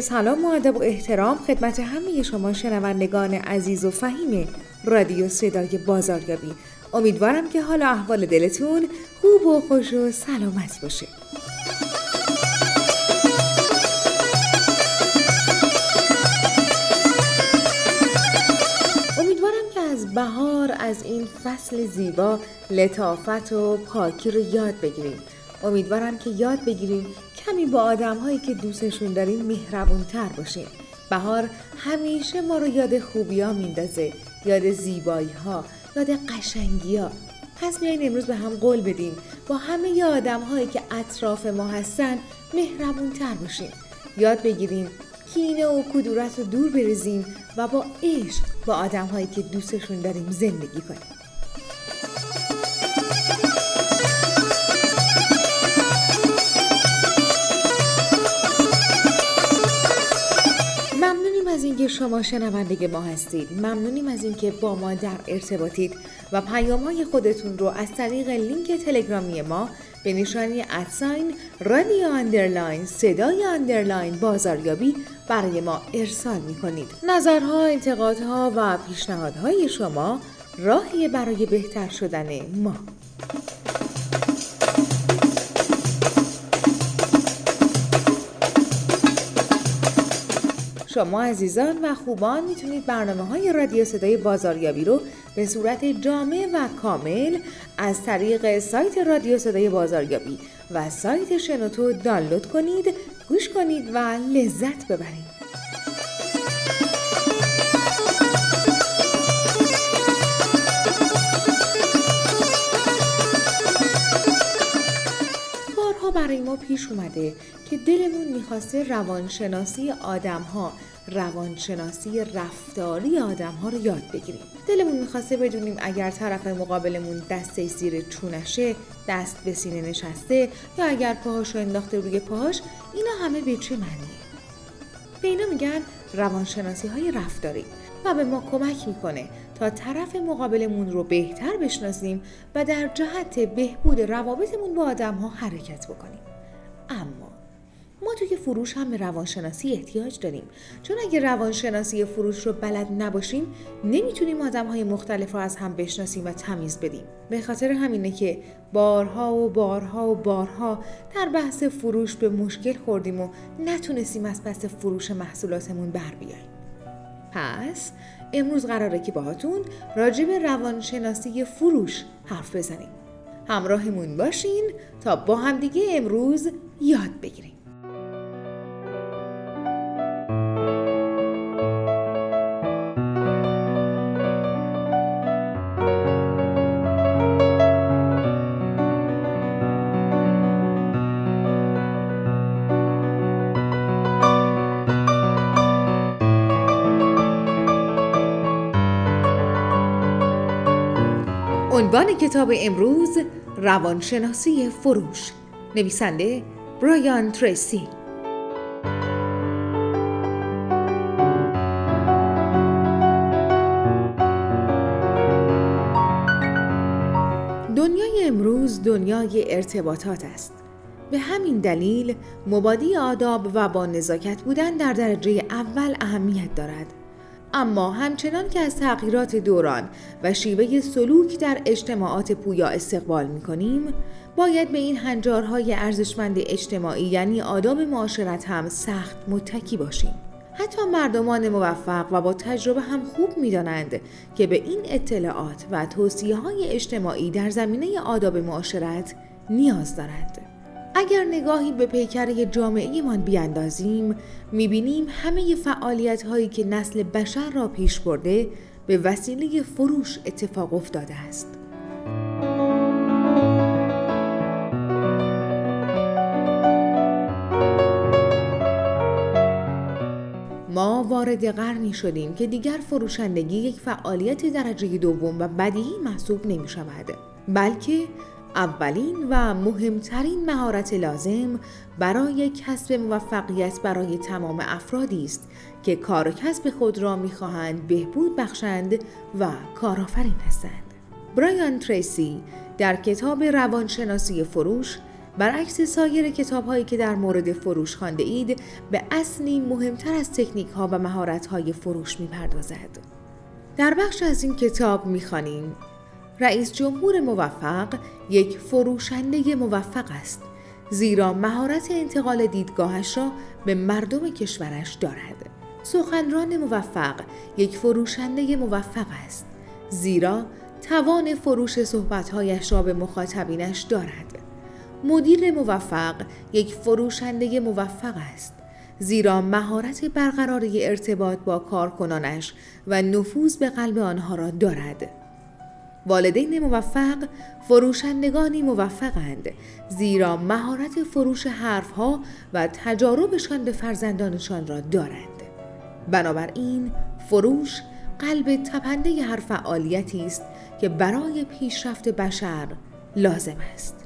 سلام و ادب و احترام خدمت همه شما شنوندگان عزیز و فهیم رادیو صدای بازاریابی. امیدوارم که حال احوال دلتون خوب و خوش و سلامت باشه. امیدوارم که از بهار از این فصل زیبا لطافت و پاکی رو یاد بگیریم. امیدوارم که یاد بگیریم کمی با آدم هایی که دوستشون داریم مهربون تر باشیم بهار همیشه ما رو یاد خوبی ها میندازه. یاد زیبایی ها یاد قشنگی ها پس بیاین امروز به هم قول بدیم. با همه ی آدم هایی که اطراف ما هستن مهربون تر باشیم. یاد بگیریم کینه و کدورت رو دور بریزیم و با عشق با آدم هایی که دوستشون داریم زندگی کنیم. اینکه شما شنونده ما هستید. ممنونیم از اینکه با ما در ارتباطید و پیام های خودتون رو از طریق لینک تلگرامی ما به نشانی ادساین رادیو اندرلاین صدای اندرلاین بازاریابی برای ما ارسال می کنید نظرها انتقادها و پیشنهادهای شما راهی برای بهتر شدن ما. شما عزیزان و خوبان می‌تونید برنامه های رادیو صدای بازاریابی رو به صورت جامع و کامل از طریق سایت رادیو صدای بازاریابی و سایت شنوتو دانلود کنید گوش کنید و لذت ببرید. پیش اومده که دلمون می‌خواسته روانشناسی آدم ها روانشناسی رفتاری آدم ها رو یاد بگیریم. دلمون می‌خواسته بدونیم اگر طرف مقابلمون دسته زیر چونشه دست به سینه نشسته یا اگر پاهاشو انداخته روی پاهاش اینا همه به چه معنیه؟ به اینا میگن روانشناسی های رفتاری و به ما کمک می‌کنه تا طرف مقابلمون رو بهتر بشناسیم و در جهت بهبود روابطمون با آدم ها حرکت بکنیم. توی فروش هم به روانشناسی احتیاج داریم. چون اگه روانشناسی فروش رو بلد نباشیم نمی‌تونیم آدم های مختلف رو از هم بشناسیم و تمیز بدیم. به خاطر همینه که بارها و بارها و بارها در بحث فروش به مشکل خوردیم و نتونستیم از پس فروش محصولاتمون بر بیاییم پس امروز قراره که باهاتون راجع به روانشناسی فروش حرف بزنیم. همراهمون باشین تا با همدیگه امروز یاد بگیریم. عنوان کتاب امروز روانشناسی فروش. نویسنده برایان تریسی. دنیای امروز دنیای ارتباطات است. به همین دلیل مبادی آداب و با نزاکت بودن در درجه اول اهمیت دارد. اما همچنان که از تغییرات دوران و شیوه سلوک در اجتماعات پویا استقبال می کنیم، باید به این هنجارهای ارزشمند اجتماعی یعنی آداب معاشرت هم سخت متکی باشیم. حتی مردمان موفق و با تجربه هم خوب می دانند که به این اطلاعات و توصیه های اجتماعی در زمینه آداب معاشرت نیاز دارند. اگر نگاهی به پیکره جامعهمان بیاندازیم می‌بینیم همه فعالیت هایی که نسل بشر را پیش برده به وسیله فروش اتفاق افتاده است. ما وارد قرنی شدیم که دیگر فروشندگی یک فعالیت درجه دوم و بدیهی محسوب نمی شود بلکه اولین و مهمترین مهارت لازم برای کسب موفقیت برای تمام افرادی است که کار و کسب خود را می‌خواهند بهبود بخشند و کارآفرین هستند. برایان تریسی در کتاب روانشناسی فروش برعکس سایر کتاب هایی که در مورد فروش خانده اید به اصلی مهمتر از تکنیک ها و مهارت های فروش می پردازد. در بخش از این کتاب می خانیم رئیس جمهور موفق یک فروشنده موفق است زیرا مهارت انتقال دیدگاهش را به مردم کشورش دارد. سخنران موفق یک فروشنده موفق است زیرا توان فروش صحبتهایش را به مخاطبینش دارد. مدیر موفق یک فروشنده موفق است زیرا مهارت برقراری ارتباط با کارکنانش و نفوذ به قلب آنها را دارد. والدین موفق فروشندگانی موفقند زیرا مهارت فروش حرفها و تجاربشان به فرزندانشان را دارند. بنابراین فروش قلب تپنده هر فعالیتی است که برای پیشرفت بشر لازم است.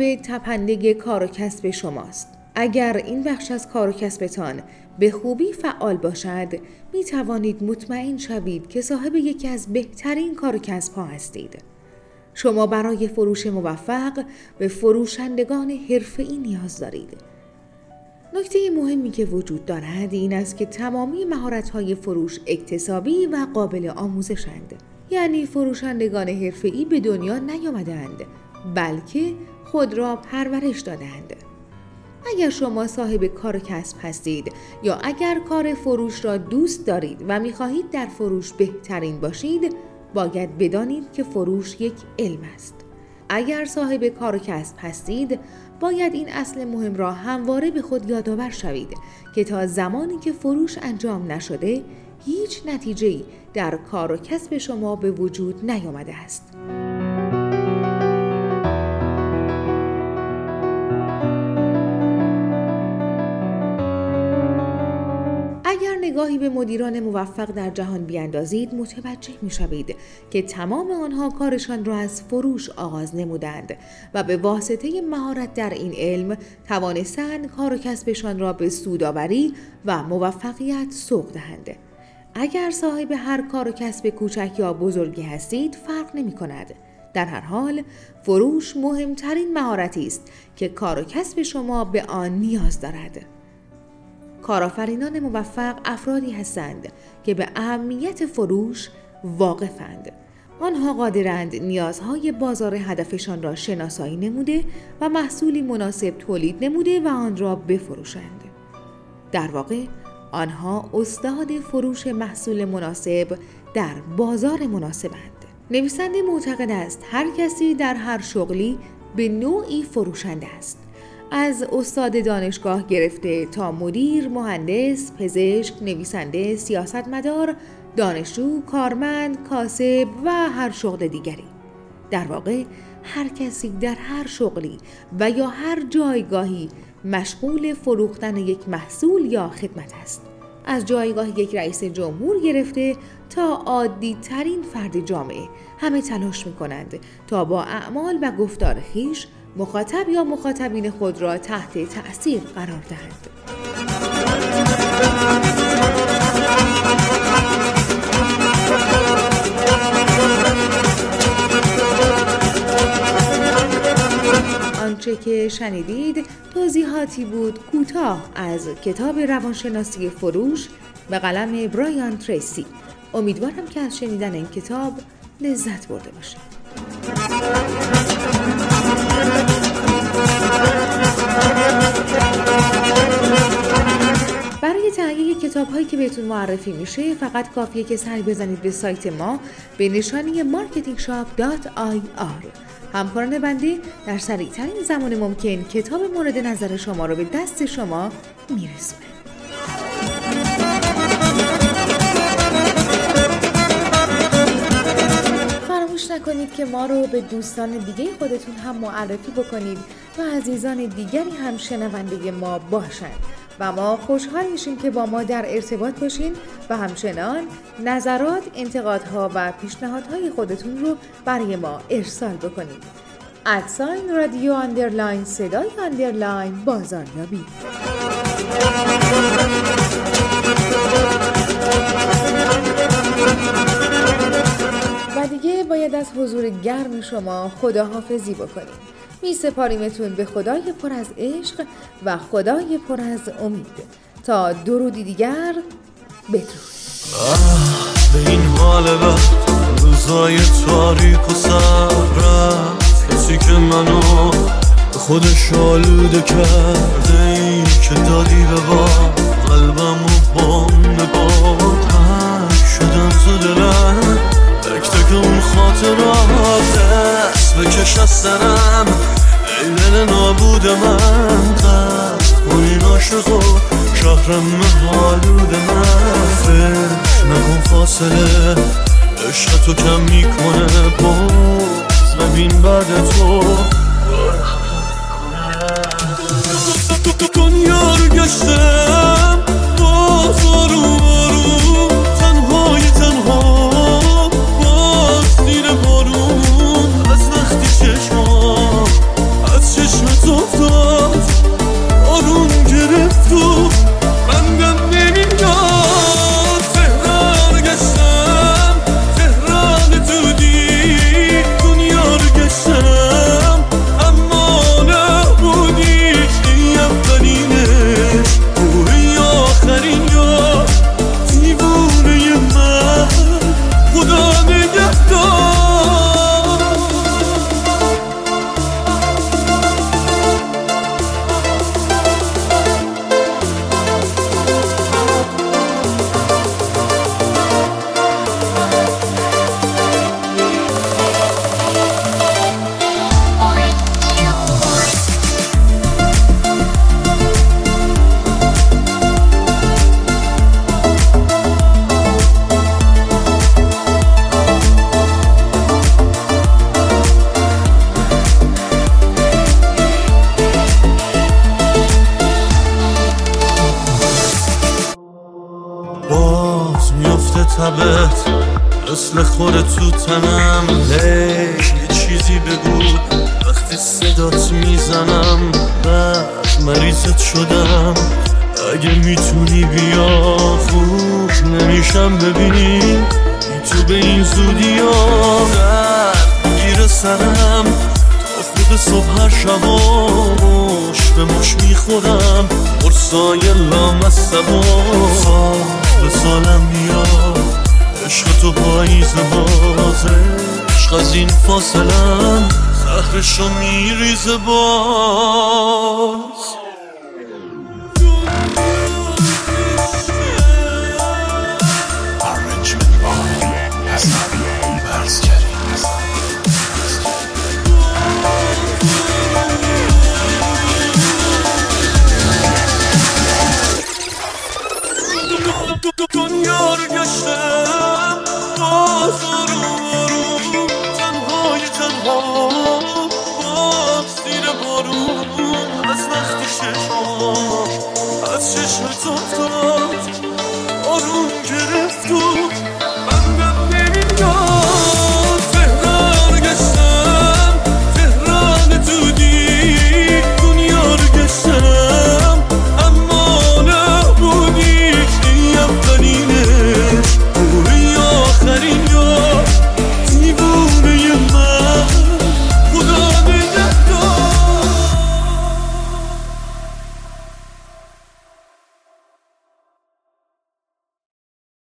قلب تپنده کار و کسب شماست. اگر این بخش از کار و کسبتان به خوبی فعال باشد می توانید مطمئن شوید که صاحب یکی از بهترین کار و کسب ها هستید. شما برای فروش موفق به فروشندگان حرفه‌ای نیاز دارید. نکته مهمی که وجود دارد این است که تمامی مهارت‌های فروش اکتسابی و قابل آموزشند. یعنی فروشندگان حرفه‌ای به دنیا نیامدند بلکه خود را پرورش دادند. اگر شما صاحب کار کسب هستید یا اگر کار فروش را دوست دارید و می‌خواهید در فروش بهترین باشید باید بدانید که فروش یک علم است. اگر صاحب کار کسب هستید باید این اصل مهم را همواره به خود یادآور شوید که تا زمانی که فروش انجام نشده هیچ نتیجه‌ای در کار و کسب شما به وجود نیامده است. نگاهی به مدیران موفق در جهان بیاندازید متوجه می شوید که تمام آنها کارشان را از فروش آغاز نمودند و به واسطه مهارت در این علم توانستند کار و کسبشان را به سودآوری و موفقیت سوق دهند. اگر صاحب هر کار و کسب کوچک یا بزرگی هستید فرق نمی کند. در هر حال فروش مهمترین مهارتی است که کار و کسب شما به آن نیاز دارد. کارآفرینان موفق افرادی هستند که به اهمیت فروش واقفند. آنها قادرند نیازهای بازار هدفشان را شناسایی نموده و محصولی مناسب تولید نموده و آن را بفروشند. در واقع آنها استاد فروش محصول مناسب در بازار مناسبند. نویسنده معتقد است هر کسی در هر شغلی به نوعی فروشنده است. از استاد دانشگاه گرفته تا مدیر، مهندس، پزشک، نویسنده، سیاستمدار، دانشجو، کارمند، کاسب و هر شغل دیگری. در واقع هر کسی در هر شغلی و یا هر جایگاهی مشغول فروختن یک محصول یا خدمت است. از جایگاه یک رئیس جمهور گرفته تا عادی ترین فرد جامعه همه تلاش می کنند تا با اعمال و گفتار خیش مخاطب یا مخاطبین خود را تحت تأثیر قرار دهند. آنچه که شنیدید توضیحاتی بود کوتاه از کتاب روانشناسی فروش به قلم برایان تریسی امیدوارم که از شنیدن این کتاب لذت برده باشید تهیه کتاب هایی که بهتون معرفی میشه فقط کافیه که سری بزنید به سایت ما به نشانی marketingshop.ir همکاران بنده در سریعترین زمان ممکن کتاب مورد نظر شما رو به دست شما میرسونه. فراموش نکنید که ما رو به دوستان دیگه خودتون هم معرفی بکنید و عزیزان دیگری هم شنونده ما باشند و ما خوشحال میشیم که با ما در ارتباط باشین و همچنان نظرات، انتقادها و پیشنهادهای خودتون رو برای ما ارسال بکنید. ادساین رادیو اندرلاین صدای اندرلاین بازاریابی و دیگه باید از حضور گرم شما خداحافظی بکنیم می سپاریمتون به خدای پر از عشق و خدای پر از امید. تا درودی دیگر بدرود. به این حال بد روزای تاریک و سر کسی که منو به خودش آلوده کرده ای که دادی به با قلبم و با نگاه شدم دلم تک اون خاطرات دست بکش از سرم ای دل نابود من قد این عاشق و شهرم حالود من فکر نکن فاصله عشق تو کم می‌کنه باز ببین بعد تو دنیا رو گشتم تبت مثل خوره تو تنم. هی یه چیزی بگو. وقتی صدات می‌زنم بعد مریضت شدم. اگه می‌تونی بیا خوب نمیشم ببینی. بی تو به این زودی ها گیر سرم. خود صبح هر شباش به مش می‌خورم. قرصای لامصب و به سالم میاد. عشق تو پاییز بازه. عشق از این فاصلم زهرشو میریزه باز.